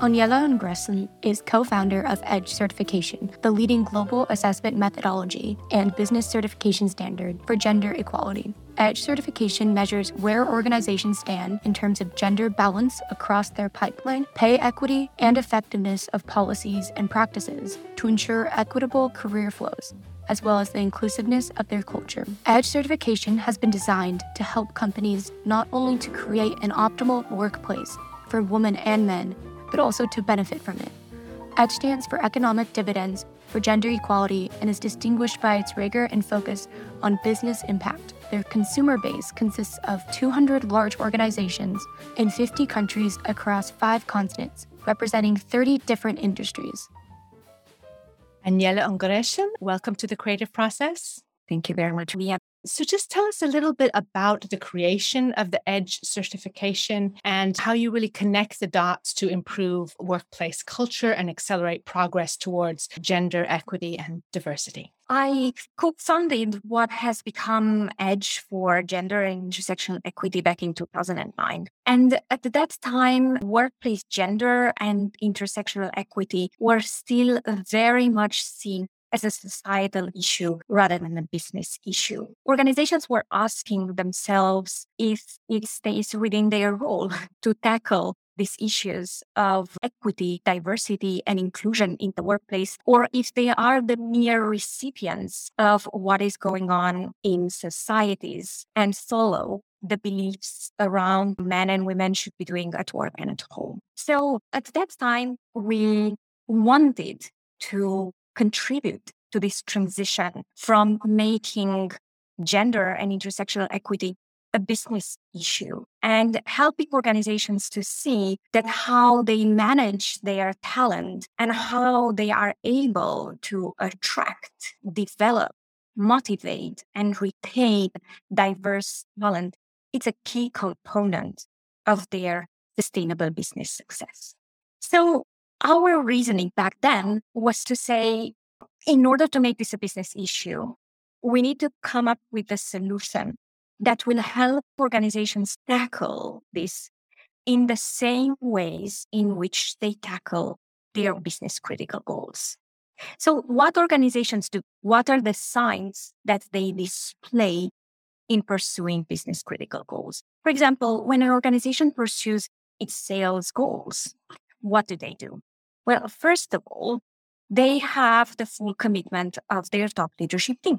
Aniela Unguresan is co founder of EDGE Certification, the leading global assessment methodology and business certification standard for gender equality. EDGE certification measures where organizations stand in terms of gender balance across their pipeline, pay equity, and effectiveness of policies and practices to ensure equitable career flows as well as the inclusiveness of their culture. EDGE certification has been designed to help companies not only to create an optimal workplace for women and men, but also to benefit from it. EDGE stands for economic dividends for gender equality and is distinguished by its rigor and focus on business impact. Their consumer base consists of 200 large organizations in 50 countries across five continents, representing 30 different industries. Aniela Unguresan, welcome to the creative process. Thank you very much. So, just tell us a little bit about the creation of the EDGE certification and how you really connect the dots to improve workplace culture and accelerate progress towards gender equity and diversity. I co-founded what has become Edge for Gender and Intersectional Equity back in 2009. And at that time, workplace gender and intersectional equity were still very much seen as a societal issue rather than a business issue. Organizations were asking themselves if it stays within their role to tackle these issues of equity, diversity, and inclusion in the workplace, or if they are the mere recipients of what is going on in societies and follow the beliefs around men and women should be doing at work and at home. So at that time, we wanted to contribute to this transition from making gender and intersectional equity a business issue and helping organizations to see that how they manage their talent and how they are able to attract, develop, motivate, and retain diverse talent. It's a key component of their sustainable business success. So our reasoning back then was to say, in order to make this a business issue, we need to come up with a solution that will help organizations tackle this in the same ways in which they tackle their business critical goals. So, what organizations do? What are the signs that they display in pursuing business critical goals? For example, when an organization pursues its sales goals, what do they do? Well, first of all, they have the full commitment of their top leadership team.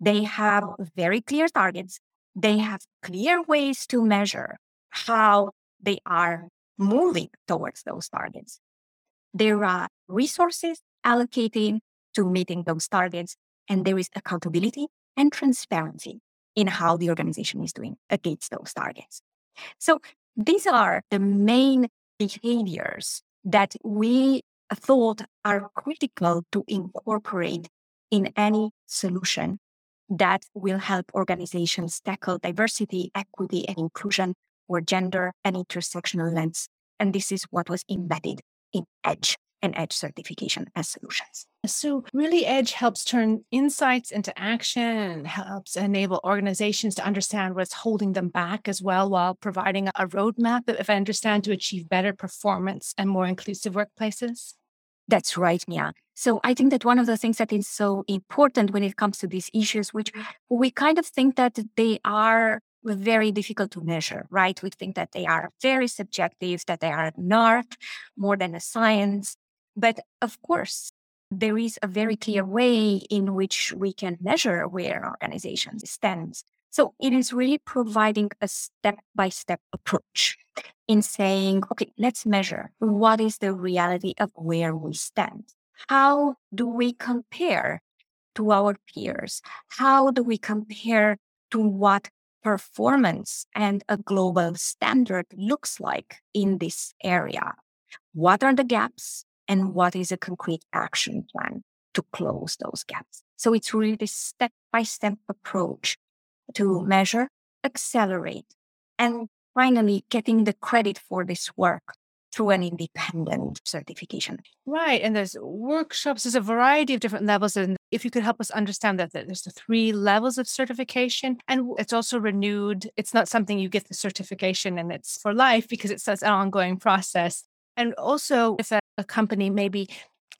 They have very clear targets. They have clear ways to measure how they are moving towards those targets. There are resources allocated to meeting those targets, and there is accountability and transparency in how the organization is doing against those targets. So these are the main behaviors that we thought are critical to incorporate in any solution that will help organizations tackle diversity, equity, and inclusion or gender and intersectional lens. And this is what was embedded in EDGE and EDGE certification as solutions. So, really, EDGE helps turn insights into action and helps enable organizations to understand what's holding them back as well, while providing a roadmap, if I understand, to achieve better performance and more inclusive workplaces. That's right, Mia. So I think that one of the things that is so important when it comes to these issues, which we kind of think that they are very difficult to measure, right? We think that they are very subjective, that they are an art more than a science. But of course, there is a very clear way in which we can measure where an organization stands. So it is really providing a step by step approach in saying, okay, let's measure what is the reality of where we stand. How do we compare to our peers? How do we compare to what performance and a global standard looks like in this area? What are the gaps and what is a concrete action plan to close those gaps? So it's really this step by step approach to mm-hmm. measure, accelerate, and finally getting the credit for this work through an independent certification. Right. And there's workshops, there's a variety of different levels. And if you could help us understand that, that there's the three levels of certification and it's also renewed. It's not something you get the certification and it's for life because it's an ongoing process. And also, if a, company maybe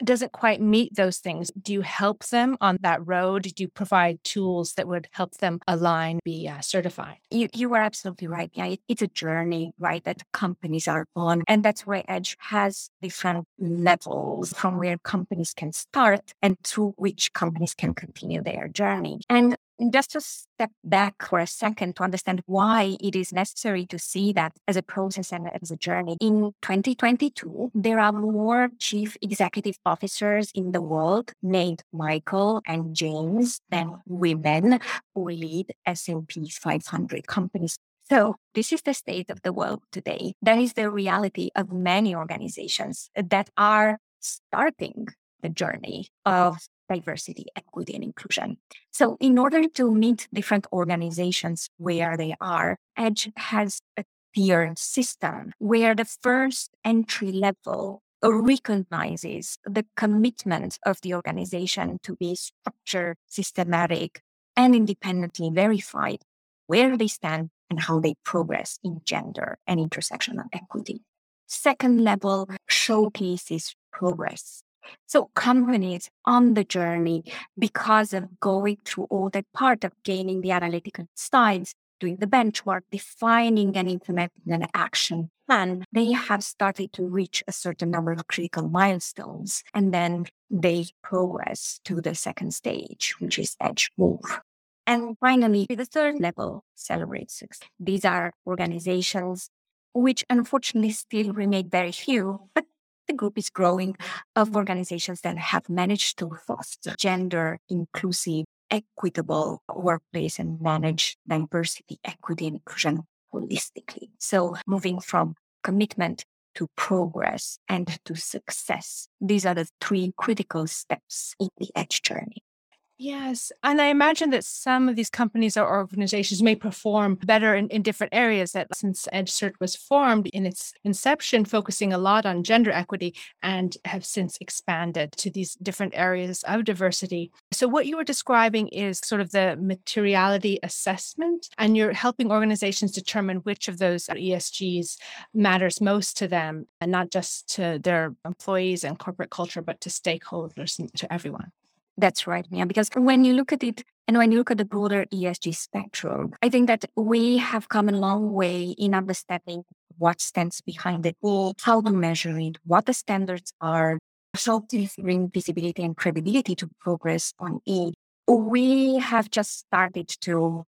doesn't quite meet those things, do you help them on that road? Do you provide tools that would help them align, be uh, certified? You, you are absolutely right. Yeah, it, it's a journey, right, that companies are on. And that's where Edge has different levels from where companies can start and to which companies can continue their journey. And just to step back for a second to understand why it is necessary to see that as a process and as a journey. In 2022, there are more chief executive officers in the world named Michael and James than women who lead S&P 500 companies. So this is the state of the world today. That is the reality of many organizations that are starting the journey of diversity, equity, and inclusion. So, in order to meet different organizations where they are, EDGE has a tiered system where the first entry level recognizes the commitment of the organization to be structured, systematic, and independently verified where they stand and how they progress in gender and intersectional equity. Second level showcases progress so companies on the journey, because of going through all that part of gaining the analytical insights, doing the benchmark, defining and implementing an action plan, they have started to reach a certain number of critical milestones. And then they progress to the second stage, which is edge move. And finally, the third level celebrates success. These are organizations which unfortunately still remain very few, but the group is growing of organizations that have managed to foster gender inclusive, equitable workplace and manage diversity, equity, and inclusion holistically. So moving from commitment to progress and to success. These are the three critical steps in the edge journey. Yes. And I imagine that some of these companies or organizations may perform better in, in different areas. That since EdgeCert was formed in its inception, focusing a lot on gender equity and have since expanded to these different areas of diversity. So, what you were describing is sort of the materiality assessment, and you're helping organizations determine which of those ESGs matters most to them, and not just to their employees and corporate culture, but to stakeholders and to everyone. That's right, Mia. Because when you look at it and when you look at the broader ESG spectrum, I think that we have come a long way in understanding what stands behind it, how to measure it, what the standards are, how to bring visibility and credibility to progress on it. We have just started to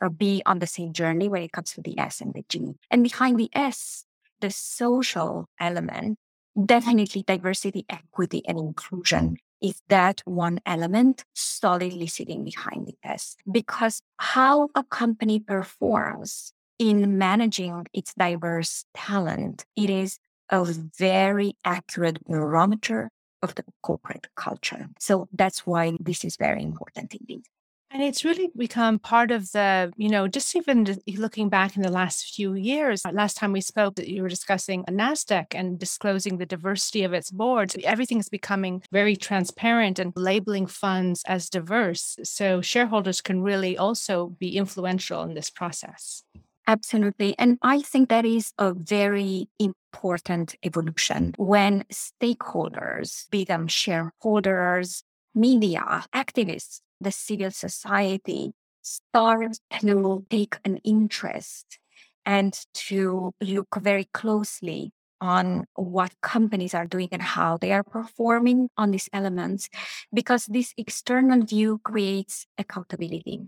uh, be on the same journey when it comes to the S and the G. And behind the S, the social element, definitely diversity, equity, and inclusion is that one element solidly sitting behind the test. Because how a company performs in managing its diverse talent, it is a very accurate barometer of the corporate culture. So that's why this is very important indeed. And it's really become part of the, you know, just even looking back in the last few years. Uh, last time we spoke, that you were discussing NASDAQ and disclosing the diversity of its boards. Everything is becoming very transparent and labeling funds as diverse. So shareholders can really also be influential in this process. Absolutely. And I think that is a very important evolution when stakeholders, be them shareholders, media, activists, the civil society start to take an interest and to look very closely on what companies are doing and how they are performing on these elements, because this external view creates accountability.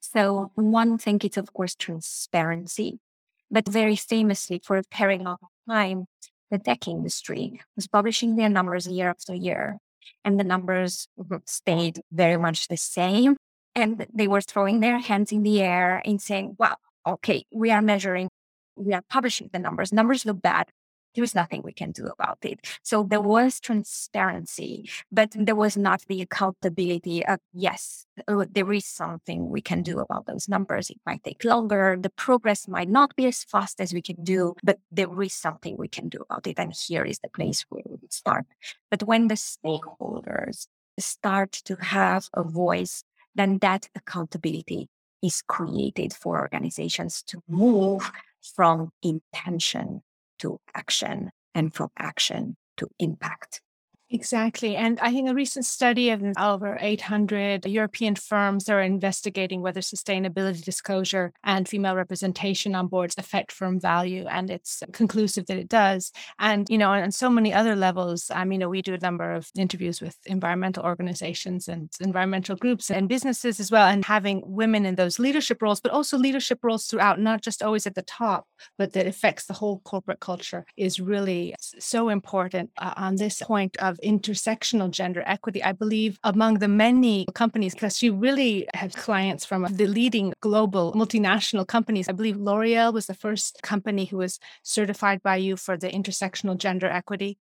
So, one thing is, of course, transparency, but very famously, for a very long time, the tech industry was publishing their numbers year after year and the numbers mm-hmm. stayed very much the same. And they were throwing their hands in the air and saying, wow, okay, we are measuring, we are publishing the numbers. Numbers look bad there was nothing we can do about it. So there was transparency, but there was not the accountability of, yes, oh, there is something we can do about those numbers. It might take longer. The progress might not be as fast as we can do, but there is something we can do about it. And here is the place where we would start. But when the stakeholders start to have a voice, then that accountability is created for organizations to move from intention to action and from action to impact. Exactly. And I think a recent study of over 800 European firms are investigating whether sustainability disclosure and female representation on boards affect firm value. And it's conclusive that it does. And, you know, on so many other levels, I mean, we do a number of interviews with environmental organizations and environmental groups and businesses as well. And having women in those leadership roles, but also leadership roles throughout, not just always at the top, but that affects the whole corporate culture is really so important uh, on this point of intersectional gender equity, I believe, among the many companies, because you really have clients from the leading global multinational companies. I believe L'Oreal was the first company who was certified by you for the intersectional gender equity.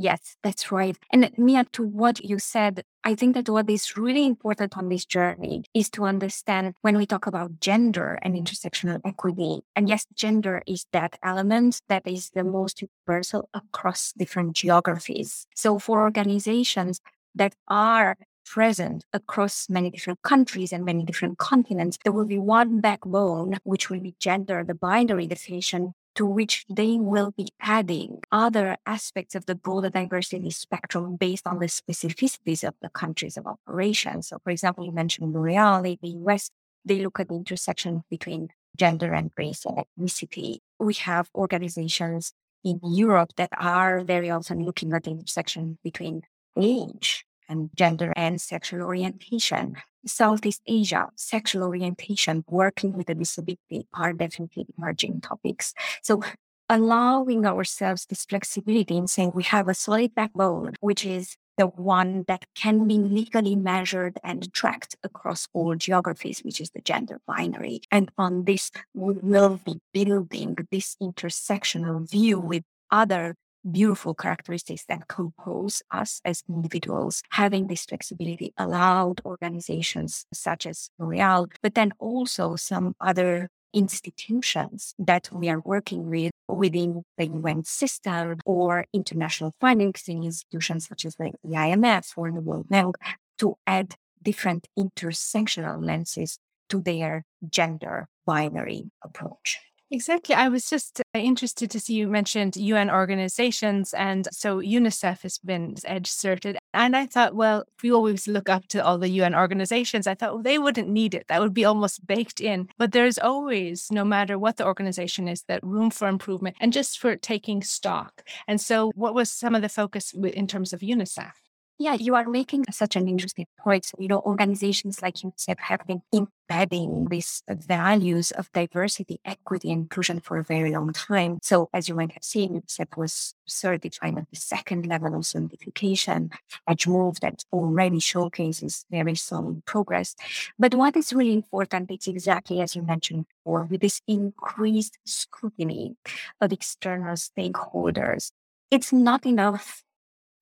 Yes, that's right. And Mia, to what you said, I think that what is really important on this journey is to understand when we talk about gender and intersectional equity. And yes, gender is that element that is the most universal across different geographies. So for organizations that are present across many different countries and many different continents, there will be one backbone, which will be gender, the binary definition to which they will be adding other aspects of the broader diversity spectrum based on the specificities of the countries of operation. So, for example, you mentioned L'Oreal the US, they look at the intersection between gender and race and ethnicity. We have organizations in Europe that are very often looking at the intersection between age and gender and sexual orientation. Southeast Asia, sexual orientation, working with a disability are definitely emerging topics. So allowing ourselves this flexibility in saying we have a solid backbone, which is the one that can be legally measured and tracked across all geographies, which is the gender binary. And on this, we will be building this intersectional view with other beautiful characteristics that compose us as individuals. Having this flexibility allowed organizations such as L'Oreal, but then also some other institutions that we are working with within the UN system or international financing institutions such as the IMF or the World Bank to add different intersectional lenses to their gender binary approach. Exactly. I was just uh, interested to see you mentioned UN organizations. And so UNICEF has been EDGE certified. And I thought, well, we always look up to all the UN organizations. I thought well, they wouldn't need it. That would be almost baked in. But there's always, no matter what the organization is, that room for improvement and just for taking stock. And so, what was some of the focus in terms of UNICEF? Yeah, you are making such an interesting point. You know, organizations like UNICEF have been embedding these values of diversity, equity, inclusion for a very long time. So, as you might have seen, UNICEF was certified at the second level of certification, a move that already showcases very solid progress. But what is really important, it's exactly as you mentioned before, with this increased scrutiny of external stakeholders. It's not enough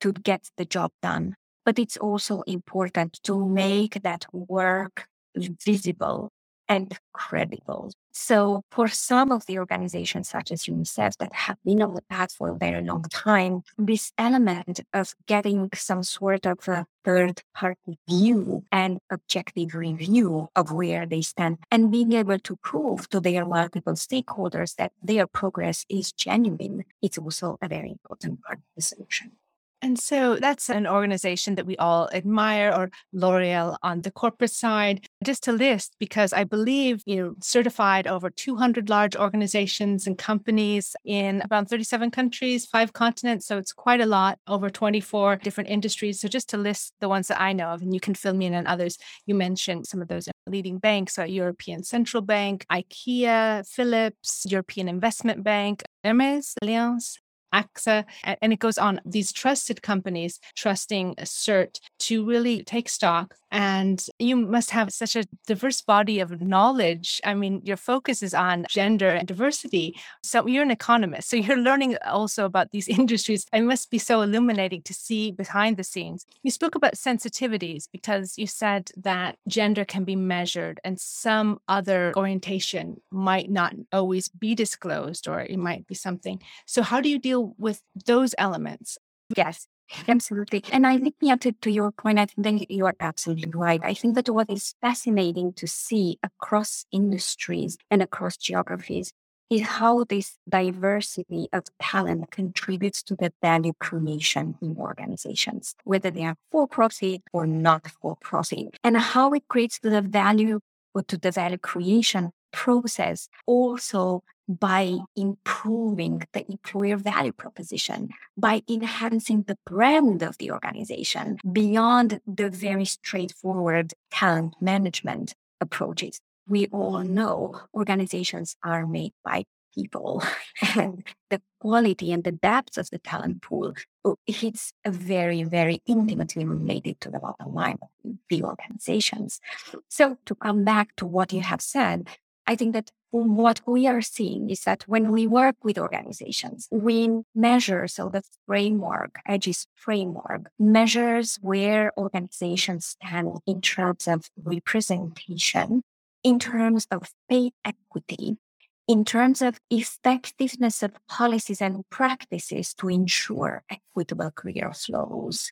to get the job done. But it's also important to make that work visible and credible. So for some of the organizations such as UNICEF that have been on the path for a very long time, this element of getting some sort of a third party view and objective review of where they stand and being able to prove to their multiple stakeholders that their progress is genuine, it's also a very important part of the solution. And so that's an organization that we all admire, or L'Oreal on the corporate side. Just to list, because I believe you certified over 200 large organizations and companies in about 37 countries, five continents. So it's quite a lot, over 24 different industries. So just to list the ones that I know of, and you can fill me in on others. You mentioned some of those leading banks, so European Central Bank, IKEA, Philips, European Investment Bank, Hermes, Allianz, AXA, and it goes on. These trusted companies trusting uh, CERT to really take stock. And you must have such a diverse body of knowledge. I mean, your focus is on gender and diversity. So you're an economist. So you're learning also about these industries. It must be so illuminating to see behind the scenes. You spoke about sensitivities because you said that gender can be measured and some other orientation might not always be disclosed or it might be something. So, how do you deal with those elements? Yes. Absolutely. And I think, yeah, to, to your point, I think you are absolutely right. I think that what is fascinating to see across industries and across geographies is how this diversity of talent contributes to the value creation in organizations, whether they are for profit or not for profit, and how it creates the value or to the value creation process also by improving the employer value proposition, by enhancing the brand of the organization beyond the very straightforward talent management approaches. We all know organizations are made by people and the quality and the depth of the talent pool oh, it's very very intimately related to the bottom line of the organizations so to come back to what you have said I think that what we are seeing is that when we work with organizations, we measure, so the framework, EDGE's framework, measures where organizations stand in terms of representation, in terms of pay equity, in terms of effectiveness of policies and practices to ensure equitable career flows,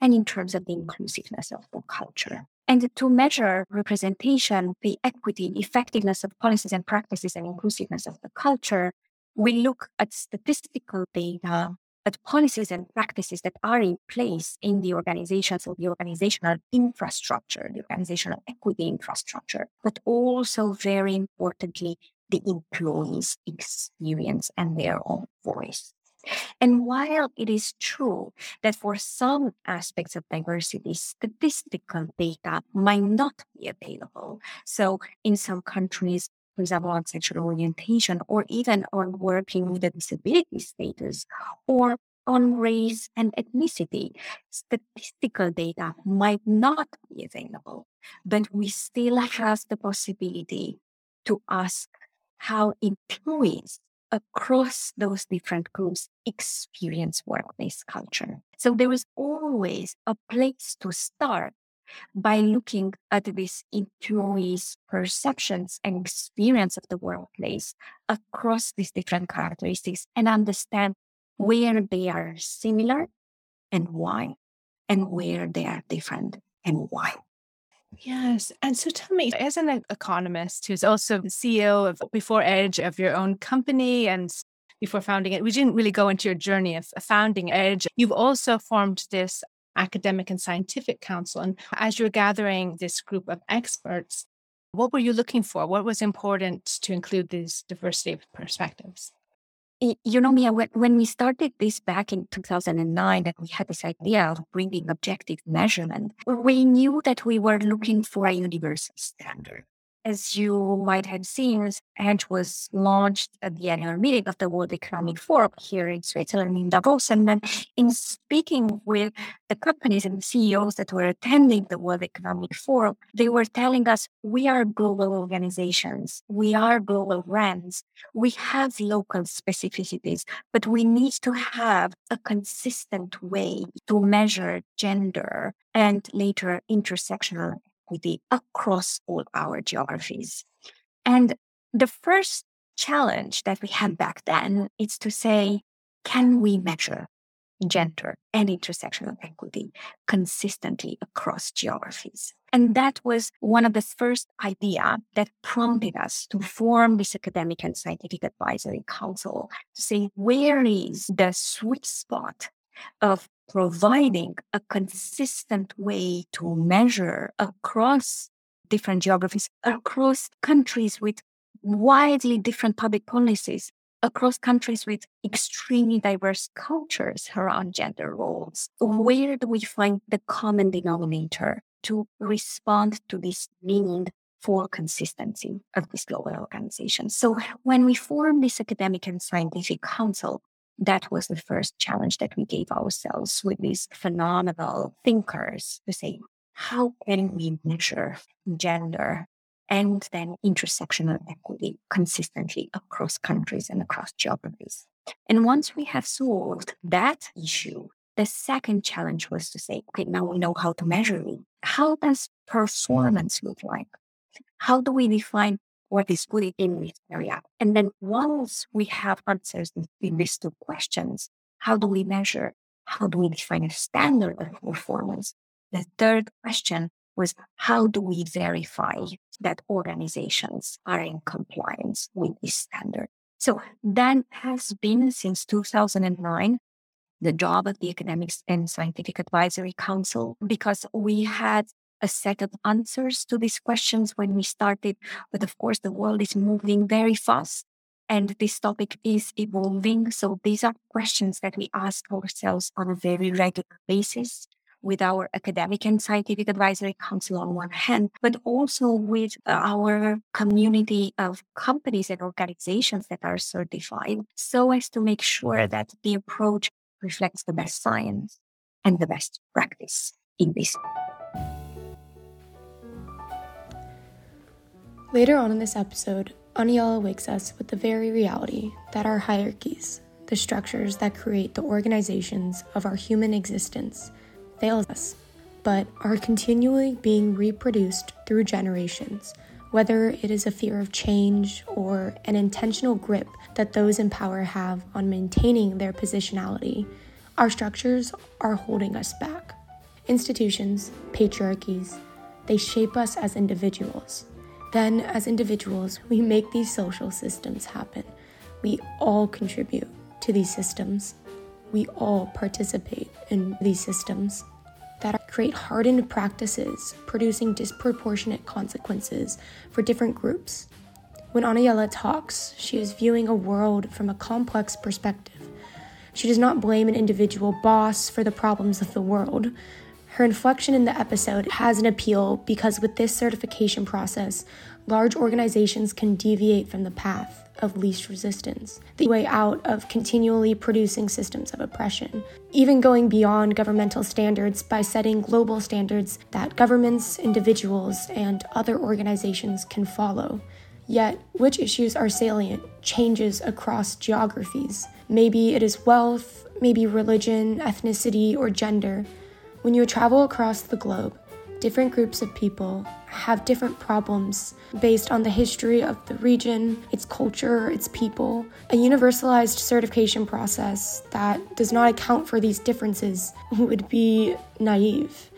and in terms of the inclusiveness of the culture. And to measure representation, the equity, and effectiveness of policies and practices, and inclusiveness of the culture, we look at statistical data, at policies and practices that are in place in the organization, so the organizational infrastructure, the organizational equity infrastructure, but also very importantly, the employees' experience and their own voice. And while it is true that for some aspects of diversity, statistical data might not be available. So in some countries, for example, on sexual orientation, or even on working with a disability status, or on race and ethnicity, statistical data might not be available, but we still have the possibility to ask how employees across those different groups experience workplace culture. So there is always a place to start by looking at these employees' perceptions and experience of the workplace across these different characteristics and understand where they are similar and why, and where they are different and why. Yes. And so tell me, as an economist who's also CEO of Before Edge of your own company and before founding it, we didn't really go into your journey of founding Edge. You've also formed this academic and scientific council. And as you're gathering this group of experts, what were you looking for? What was important to include this diversity of perspectives? You know, Mia, when, when we started this back in 2009 and we had this idea of bringing objective measurement, we knew that we were looking for a universal standard as you might have seen, EDGE was launched at the annual meeting of the World Economic Forum here in Switzerland in Davos. And then in speaking with the companies and CEOs that were attending the World Economic Forum, they were telling us we are global organizations, we are global brands, we have local specificities, but we need to have a consistent way to measure gender and later intersectional equity across all our geographies. And the first challenge that we had back then is to say, can we measure gender and intersectional equity consistently across geographies? And that was one of the first idea that prompted us to form this academic and scientific advisory council to say, where is the sweet spot of providing a consistent way to measure across different geographies, across countries with widely different public policies, across countries with extremely diverse cultures around gender roles. Where do we find the common denominator to respond to this need for consistency of this global organization? So when we formed this academic and scientific council, that was the first challenge that we gave ourselves with these phenomenal thinkers to say, how can we measure gender and then intersectional equity consistently across countries and across geographies? And once we have solved that issue, the second challenge was to say, okay, now we know how to measure it. How does performance look like? How do we define what is good in this area. And then once we have answers in these two questions, how do we measure how do we define a standard of performance? The third question was how do we verify that organizations are in compliance with this standard? So that has been since 2009 the job of the Academics and Scientific Advisory Council because we had a set of answers to these questions when we started. But of course, the world is moving very fast and this topic is evolving. So these are questions that we ask ourselves on a very regular basis with our academic and scientific advisory council on one hand, but also with uh, our community of companies and organizations that are certified so as to make sure that the approach reflects the best science and the best practice in this. Later on in this episode, Aniela wakes us with the very reality that our hierarchies, the structures that create the organizations of our human existence, fail us, but are continually being reproduced through generations, whether it is a fear of change or an intentional grip that those in power have on maintaining their positionality, our structures are holding us back. Institutions, patriarchies, they shape us as individuals. Then, as individuals, we make these social systems happen. We all contribute to these systems we all participate in these systems that create hardened practices, producing disproportionate consequences for different groups. When Aniela talks, she is viewing a world from a complex perspective. She does not blame an individual boss for the problems of the world. Her inflection in the episode has an appeal because with this certification process, large organizations can deviate from the path of least resistance, the way out of continually producing systems of oppression, even going beyond governmental standards by setting global standards that governments, individuals, and other organizations can follow. Yet, which issues are salient changes across geographies. Maybe it is wealth, maybe religion, ethnicity, or gender. When you travel across the globe, different groups of people have different problems based on the history of the region, its culture, its people. A universalized certification process that does not account for these differences would be naive.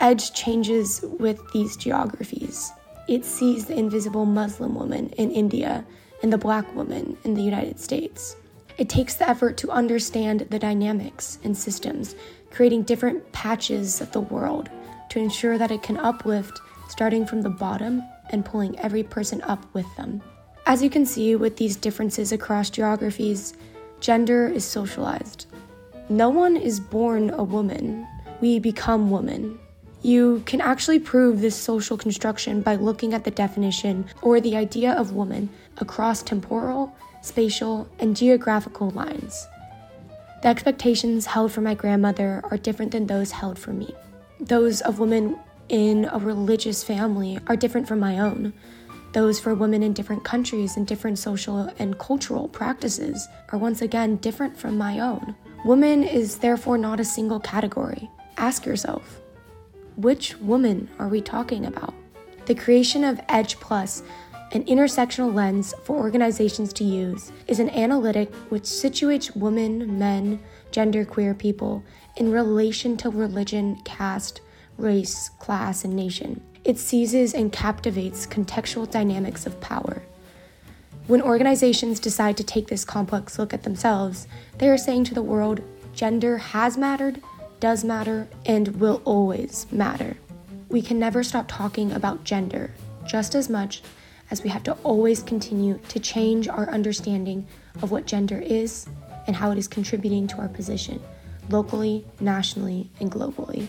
EDGE changes with these geographies. It sees the invisible Muslim woman in India and the black woman in the United States. It takes the effort to understand the dynamics and systems, creating different patches of the world to ensure that it can uplift starting from the bottom and pulling every person up with them. As you can see with these differences across geographies, gender is socialized. No one is born a woman, we become woman. You can actually prove this social construction by looking at the definition or the idea of woman across temporal, spatial, and geographical lines. The expectations held for my grandmother are different than those held for me. Those of women in a religious family are different from my own. Those for women in different countries and different social and cultural practices are once again different from my own. Woman is therefore not a single category. Ask yourself, which woman are we talking about? The creation of Edge Plus, an intersectional lens for organizations to use, is an analytic which situates women, men, genderqueer people in relation to religion, caste, race, class, and nation. It seizes and captivates contextual dynamics of power. When organizations decide to take this complex look at themselves, they are saying to the world gender has mattered, does matter, and will always matter. We can never stop talking about gender, just as much as we have to always continue to change our understanding of what gender is and how it is contributing to our position, locally, nationally, and globally.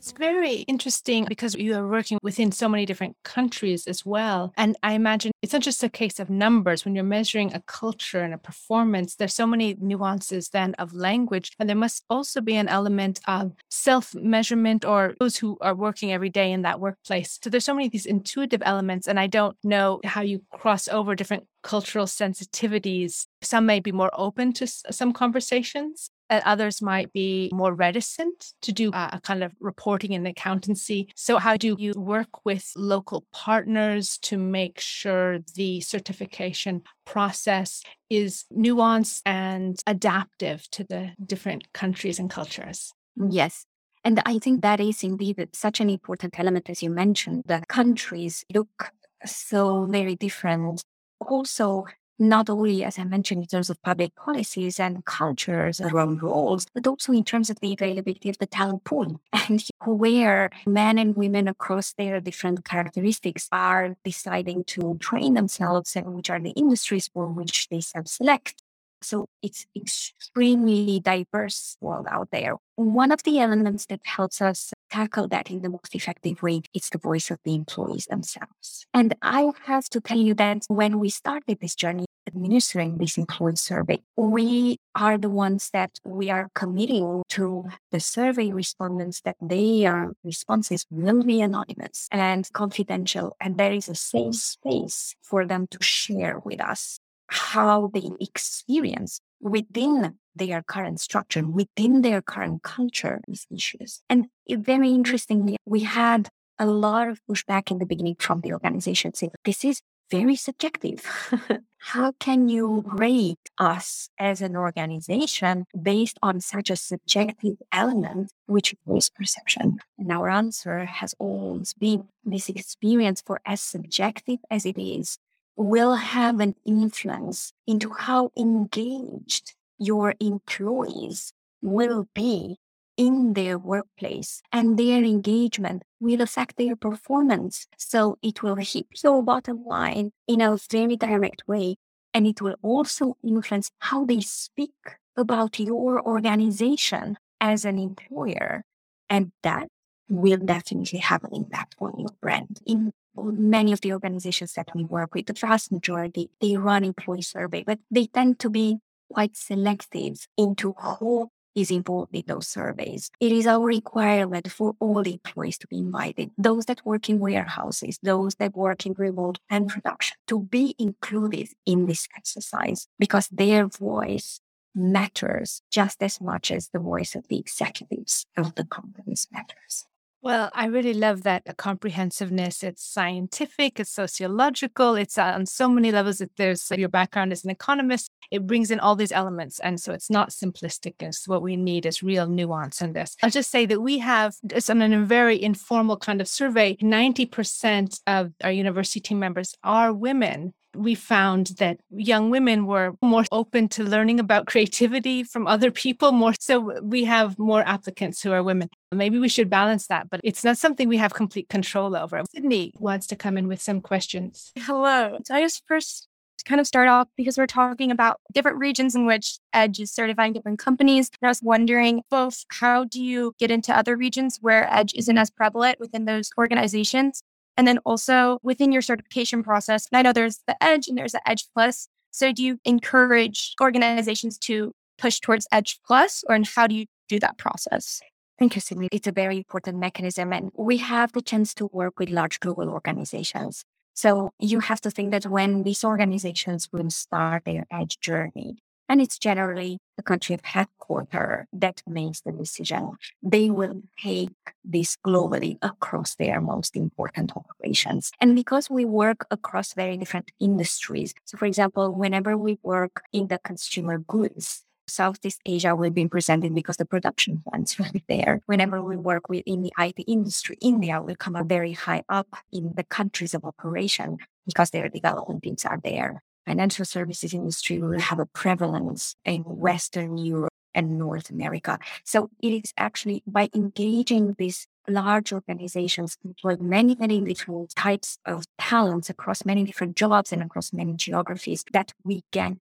It's very interesting because you are working within so many different countries as well. And I imagine it's not just a case of numbers. When you're measuring a culture and a performance, there's so many nuances then of language. And there must also be an element of self measurement or those who are working every day in that workplace. So there's so many of these intuitive elements. And I don't know how you cross over different cultural sensitivities. Some may be more open to some conversations and others might be more reticent to do a, kind of reporting and accountancy. So, how do you work with local partners to make sure the certification process is nuanced and adaptive to the different countries and cultures? Mm. Yes. And I think that is indeed such an important element, as you mentioned. The countries look so very different. Also, not only, as I mentioned, in terms of public policies and cultures around roles, but also in terms of the availability of the talent pool and where men and women across their different characteristics are deciding to train themselves and which are the industries for which they self-select. So it's extremely diverse world out there. One of the elements that helps us tackle that in the most effective way is the voice of the employees themselves. And I have to tell you that when we started this journey, administering this employee survey, we are the ones that we are committing to the survey respondents that their responses will be anonymous and confidential. And there is a safe space for them to share with us how they experience within their current structure, within their current culture, these issues. And very interestingly, we had a lot of pushback in the beginning from the organization saying, this is very subjective. How can you rate us as an organization based on such a subjective element, which is perception? And our answer has always been this experience, for as subjective as it is, will have an influence into how engaged your employees will be in their workplace and their engagement will affect their performance. So it will hit your bottom line in a very direct way. And it will also influence how they speak about your organization as an employer. And that will definitely have an impact on your brand. In many of the organizations that we work with, the vast majority, they run employee survey, but they tend to be quite selective into who is involved in those surveys. It is our requirement for all employees to be invited, those that work in warehouses, those that work in remote and production, to be included in this exercise because their voice matters just as much as the voice of the executives of the companies matters. Well, I really love that comprehensiveness. It's scientific, it's sociological, it's on so many levels. If there's your background as an economist, it brings in all these elements. And so it's not simplistic. It's what we need is real nuance in this. I'll just say that we have, it's on a very informal kind of survey, 90% of our university team members are women we found that young women were more open to learning about creativity from other people more so we have more applicants who are women maybe we should balance that but it's not something we have complete control over sydney wants to come in with some questions hello so i just first kind of start off because we're talking about different regions in which edge is certifying different companies and i was wondering both how do you get into other regions where edge isn't as prevalent within those organizations and then also within your certification process, I know there's the Edge and there's the Edge Plus. So do you encourage organizations to push towards Edge Plus or and how do you do that process? Interestingly, it's a very important mechanism. And we have the chance to work with large global organizations. So you have to think that when these organizations will start their edge journey, and it's generally the country of headquarters that makes the decision. They will take this globally across their most important operations. And because we work across very different industries, so for example, whenever we work in the consumer goods, Southeast Asia will be presented because the production plants will be there. Whenever we work with in the IT industry, India will come up very high up in the countries of operation because their development teams are there financial services industry will have a prevalence in Western Europe and North America. So it is actually by engaging these large organizations employ many, many different types of talents across many different jobs and across many geographies that we get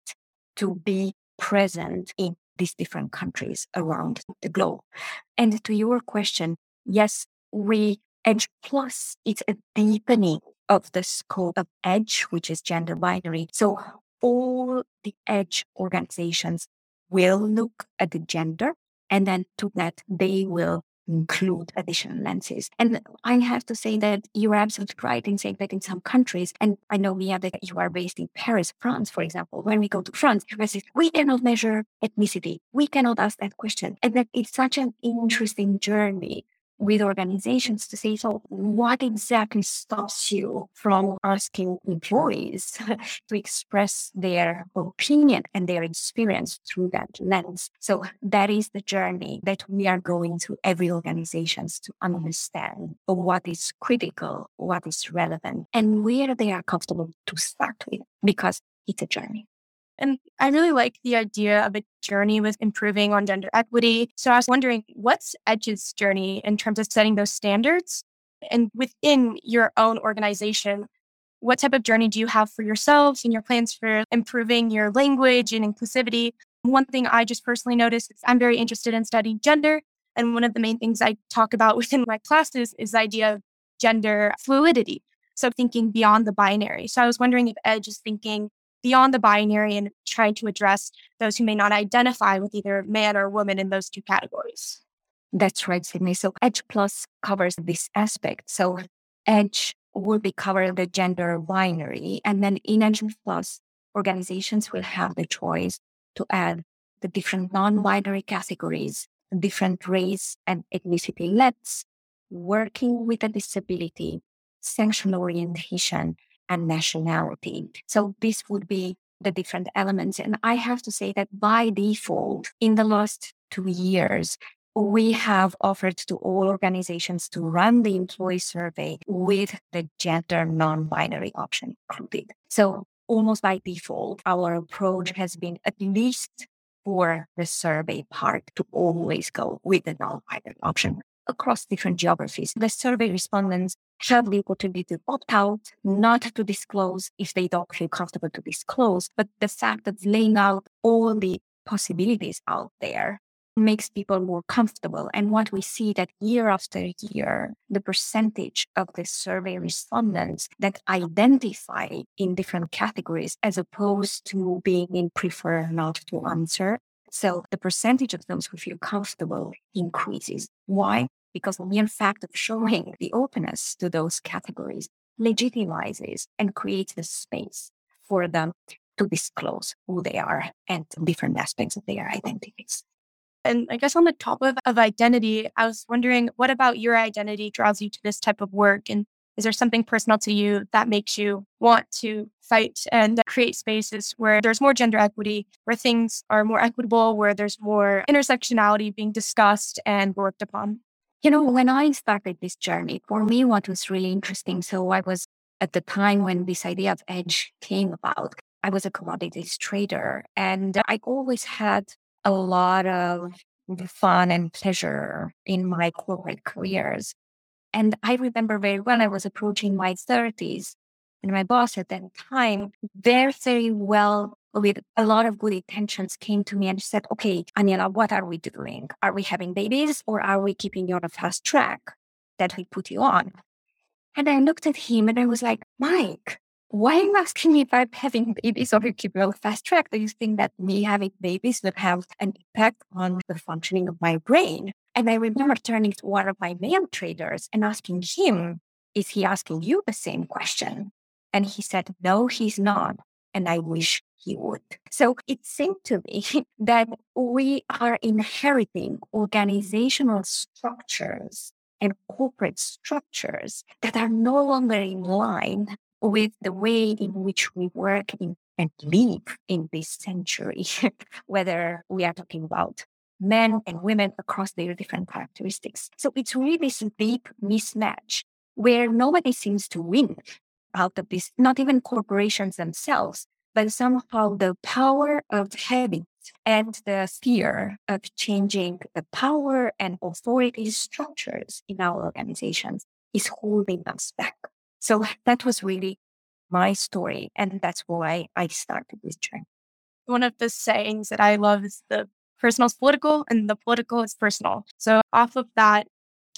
to be present in these different countries around the globe. And to your question, yes, we Edge Plus, it's a deepening of the scope of EDGE, which is gender binary. So all the EDGE organizations will look at the gender and then to that they will include additional lenses. And I have to say that you're absolutely right in saying that in some countries, and I know, Mia, that you are based in Paris, France, for example, when we go to France, we cannot measure ethnicity. We cannot ask that question. And that it's such an interesting journey with organizations to say, so what exactly stops you from asking employees to express their opinion and their experience through that lens? So that is the journey that we are going to every organizations to understand what is critical, what is relevant, and where they are comfortable to start with, because it's a journey. And I really like the idea of a journey with improving on gender equity. So I was wondering, what's Edge's journey in terms of setting those standards? And within your own organization, what type of journey do you have for yourselves and your plans for improving your language and inclusivity? One thing I just personally noticed is I'm very interested in studying gender. And one of the main things I talk about within my classes is the idea of gender fluidity. So thinking beyond the binary. So I was wondering if Edge is thinking beyond the binary and trying to address those who may not identify with either man or woman in those two categories. That's right, Sydney. So Edge Plus covers this aspect. So Edge will be covering the gender binary. And then in Edge Plus, organizations will have the choice to add the different non-binary categories, different race and ethnicity lets, working with a disability, sexual orientation, and nationality. So this would be the different elements. And I have to say that by default, in the last two years, we have offered to all organizations to run the employee survey with the gender non binary option included. So, almost by default, our approach has been at least for the survey part to always go with the non binary option across different geographies. The survey respondents have the opportunity to opt out, not to disclose if they don't feel comfortable to disclose. But the fact that laying out all the possibilities out there makes people more comfortable. And what we see that year after year, the percentage of the survey respondents that identify in different categories as opposed to being in prefer not to answer. So the percentage of those who feel comfortable increases. Why? Because the mere fact of showing the openness to those categories legitimizes and creates the space for them to disclose who they are and different aspects of their identities. And I guess on the top of, of identity, I was wondering what about your identity draws you to this type of work? And is there something personal to you that makes you want to fight and create spaces where there's more gender equity, where things are more equitable, where there's more intersectionality being discussed and worked upon? You know, when I started this journey, for me, what was really interesting, so I was at the time when this idea of edge came about, I was a commodities trader and I always had a lot of fun and pleasure in my corporate careers. And I remember very well, I was approaching my 30s and my boss at that time very, very well with a lot of good intentions came to me and said, okay, Aniela, what are we doing? Are we having babies or are we keeping you on a fast track that we put you on? And I looked at him and I was like, Mike, why are you asking me if I'm having babies or keep me on a fast track? Do you think that me having babies would have an impact on the functioning of my brain? And I remember turning to one of my male traders and asking him, is he asking you the same question? And he said, no, he's not. And I wish he would. So it seemed to me that we are inheriting organizational structures and corporate structures that are no longer in line with the way in which we work in, and live in this century, whether we are talking about men and women across their different characteristics. So it's really this deep mismatch where nobody seems to win out of this, not even corporations themselves, but somehow the power of habit and the fear of changing the power and authority structures in our organizations is holding us back. So that was really my story. And that's why I started this journey. One of the sayings that I love is the personal is political and the political is personal. So, off of that,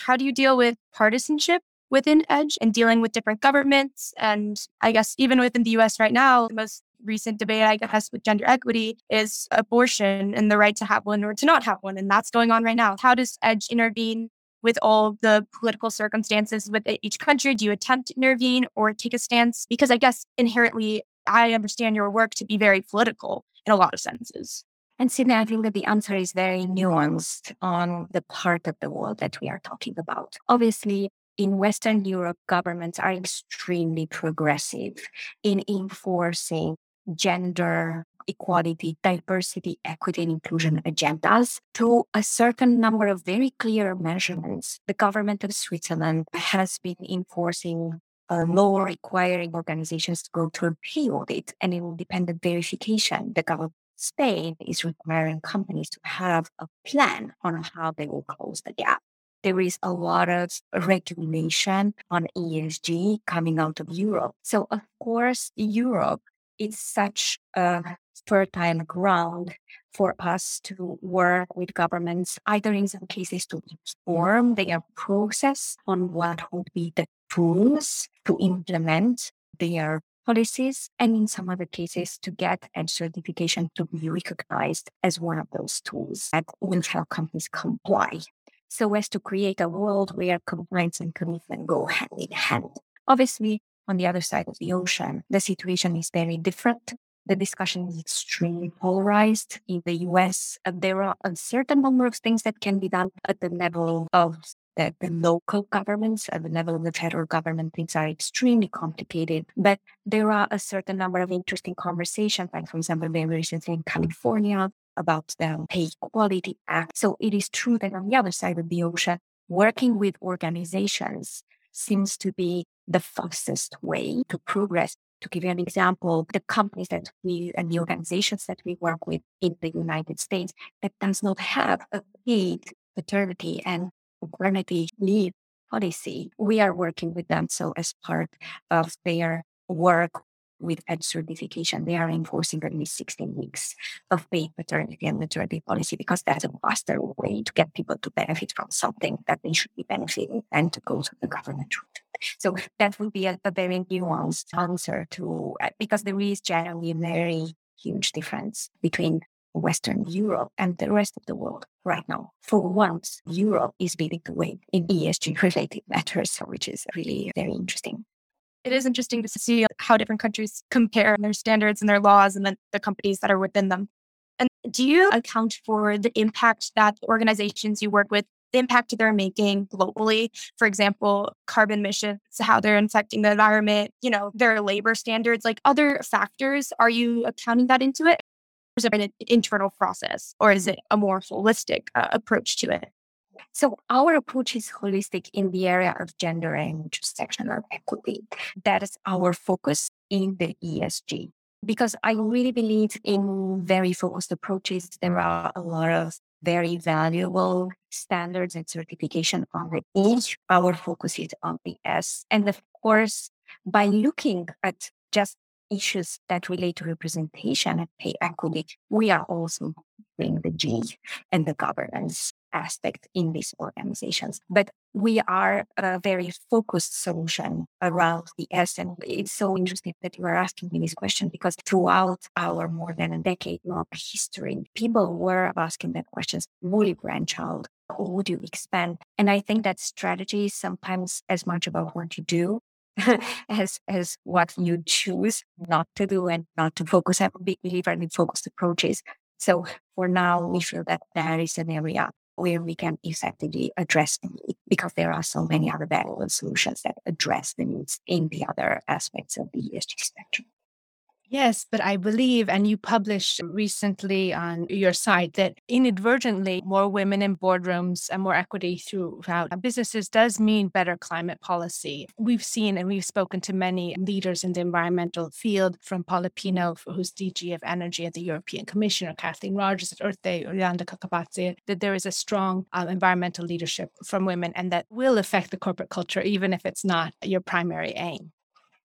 how do you deal with partisanship within Edge and dealing with different governments? And I guess even within the US right now, the most recent debate, I guess, with gender equity is abortion and the right to have one or to not have one. And that's going on right now. How does EDGE intervene with all the political circumstances with each country? Do you attempt to intervene or take a stance? Because I guess inherently, I understand your work to be very political in a lot of senses. And Sydney, I think that the answer is very nuanced on the part of the world that we are talking about. Obviously, in Western Europe, governments are extremely progressive in enforcing gender equality, diversity, equity, and inclusion agendas to a certain number of very clear measurements. The government of Switzerland has been enforcing a law requiring organizations to go through a pre audit and independent verification. The government of Spain is requiring companies to have a plan on how they will close the gap. There is a lot of regulation on ESG coming out of Europe. So, of course, Europe is such a fertile ground for us to work with governments, either in some cases to inform their process on what would be the tools to implement their policies, and in some other cases, to get EDGE certification to be recognized as one of those tools that will help companies comply. So as to create a world where compliance and commitment go hand in hand. Obviously, on the other side of the ocean, the situation is very different. The discussion is extremely polarized. In the US, uh, there are a certain number of things that can be done at the level of the, the local governments at the level of the federal government, things are extremely complicated. But there are a certain number of interesting conversations, like, for example, very recently in California about the Pay Equality Act. So it is true that on the other side of the ocean, working with organizations seems to be the fastest way to progress. To give you an example, the companies that we and the organizations that we work with in the United States that does not have a paid paternity and maternity leave policy, we are working with them. So, as part of their work with EDGE certification, they are enforcing at least 16 weeks of paid paternity and maternity policy because that's a faster way to get people to benefit from something that they should be benefiting and to go to the government route. So that would be a, a very nuanced answer to, uh, because there is generally a very huge difference between Western Europe and the rest of the world right now. For once, Europe is leading the way in ESG related matters, which is really very interesting. It is interesting to see how different countries compare their standards and their laws and then the companies that are within them. And do you account for the impact that the organizations you work with, the impact they're making globally? For example, carbon emissions, how they're affecting the environment, you know, their labor standards, like other factors. Are you accounting that into it? is it an internal process or is it a more holistic uh, approach to it? So our approach is holistic in the area of gender and intersectional equity. That is our focus in the ESG. Because I really believe in very focused approaches. There are a lot of very valuable standards and certification on the E. Our focus is on the S. And of course, by looking at just issues that relate to representation and pay equity, we are also doing the G and the governance aspect in these organizations. But we are a very focused solution around the S. And it's so interesting that you are asking me this question because throughout our more than a decade long history, people were asking that questions, will you branch out? Or would you expand? And I think that strategy is sometimes as much about what you do as as what you choose not to do and not to focus. I'm a big believer in focused approaches. So for now, we feel that that is an area where we can effectively address the need because there are so many other valuable solutions that address the needs in the other aspects of the ESG spectrum. Yes, but I believe, and you published recently on your site that inadvertently more women in boardrooms and more equity throughout businesses does mean better climate policy. We've seen and we've spoken to many leaders in the environmental field, from Paula Pinho, who's DG of Energy at the European Commission, or Kathleen Rogers at Earth Day, or Yolanda Kakabadse, that there is a strong um, environmental leadership from women and that will affect the corporate culture, even if it's not your primary aim.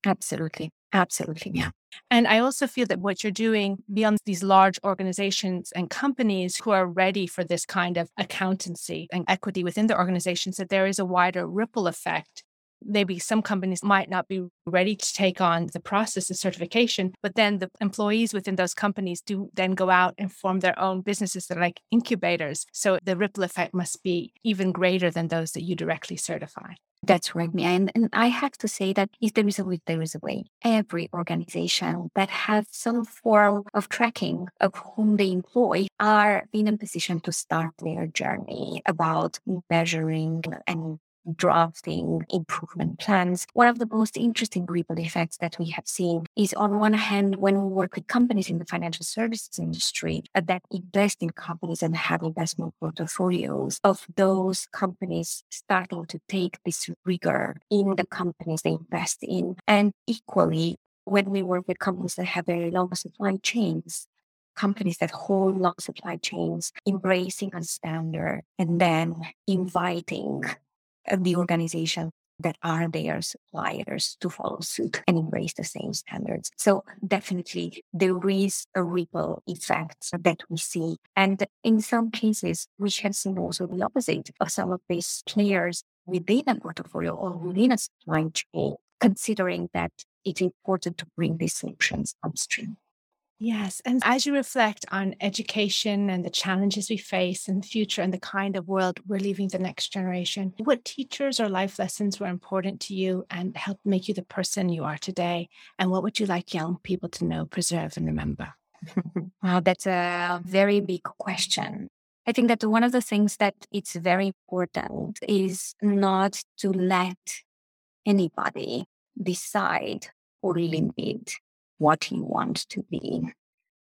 Absolutely. Absolutely. Yeah. And I also feel that what you're doing beyond these large organizations and companies who are ready for this kind of accountancy and equity within the organizations, that there is a wider ripple effect maybe some companies might not be ready to take on the process of certification, but then the employees within those companies do then go out and form their own businesses that are like incubators. So the ripple effect must be even greater than those that you directly certify. That's right, Mia. And, and I have to say that if there is a will, there is a way. Every organization that has some form of tracking of whom they employ are in a position to start their journey about measuring and drafting improvement plans. One of the most interesting ripple effects that we have seen is on one hand, when we work with companies in the financial services industry uh, that invest in companies and have investment portfolios of those companies starting to take this rigor in the companies they invest in. And equally, when we work with companies that have very long supply chains, companies that hold long supply chains, embracing a standard and then inviting the mm-hmm. organization that are their suppliers to follow suit and embrace the same standards. So definitely there is a ripple effect that we see. And in some cases, we have seen also the opposite of some of these players within a portfolio or within a supply chain, considering that it's important to bring these solutions upstream. Yes. And as you reflect on education and the challenges we face in the future and the kind of world we're leaving the next generation, what teachers or life lessons were important to you and helped make you the person you are today? And what would you like young people to know, preserve, and remember? wow, that's a very big question. I think that one of the things that it's very important is not to let anybody decide or limit what you want to be,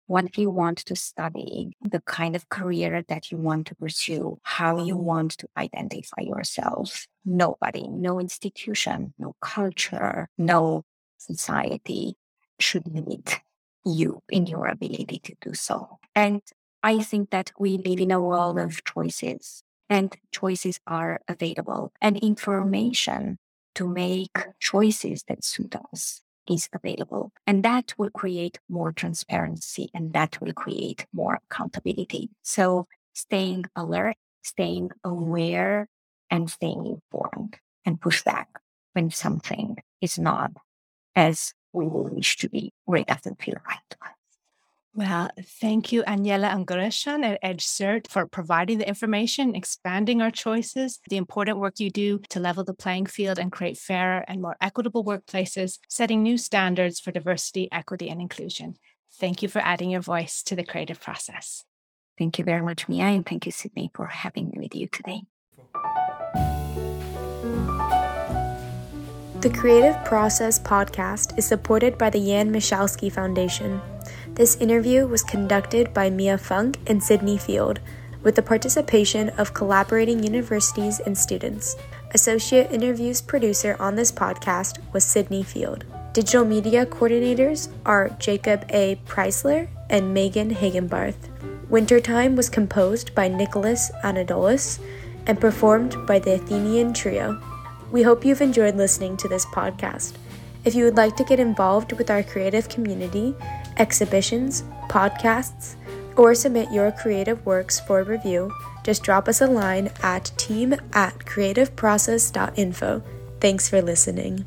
what you want to study, the kind of career that you want to pursue, how you want to identify yourself. Nobody, no institution, no culture, no society should limit you in your ability to do so. And I think that we live in a world of choices and choices are available and information to make choices that suit us is available. And that will create more transparency and that will create more accountability. So staying alert, staying aware, and staying informed and push back when something is not as we wish to be or it doesn't feel right to us. Well, thank you, Aniela Unguresan at EdgeCert for providing the information, expanding our choices, the important work you do to level the playing field and create fairer and more equitable workplaces, setting new standards for diversity, equity, and inclusion. Thank you for adding your voice to the creative process. Thank you very much, Mia, and thank you, Sydney, for having me with you today. The Creative Process podcast is supported by the Jan Michalski Foundation. This interview was conducted by Mia Funk and Sydney Field, with the participation of collaborating universities and students. Associate interviews producer on this podcast was Sydney Field. Digital media coordinators are Jacob A. Preisler and Megan Hagenbarth. Wintertime was composed by Nicholas Anadolus and performed by the Athenian Trio. We hope you've enjoyed listening to this podcast. If you would like to get involved with our creative community exhibitions, podcasts, or submit your creative works for review, just drop us a line at team at creativeprocess.info. Thanks for listening.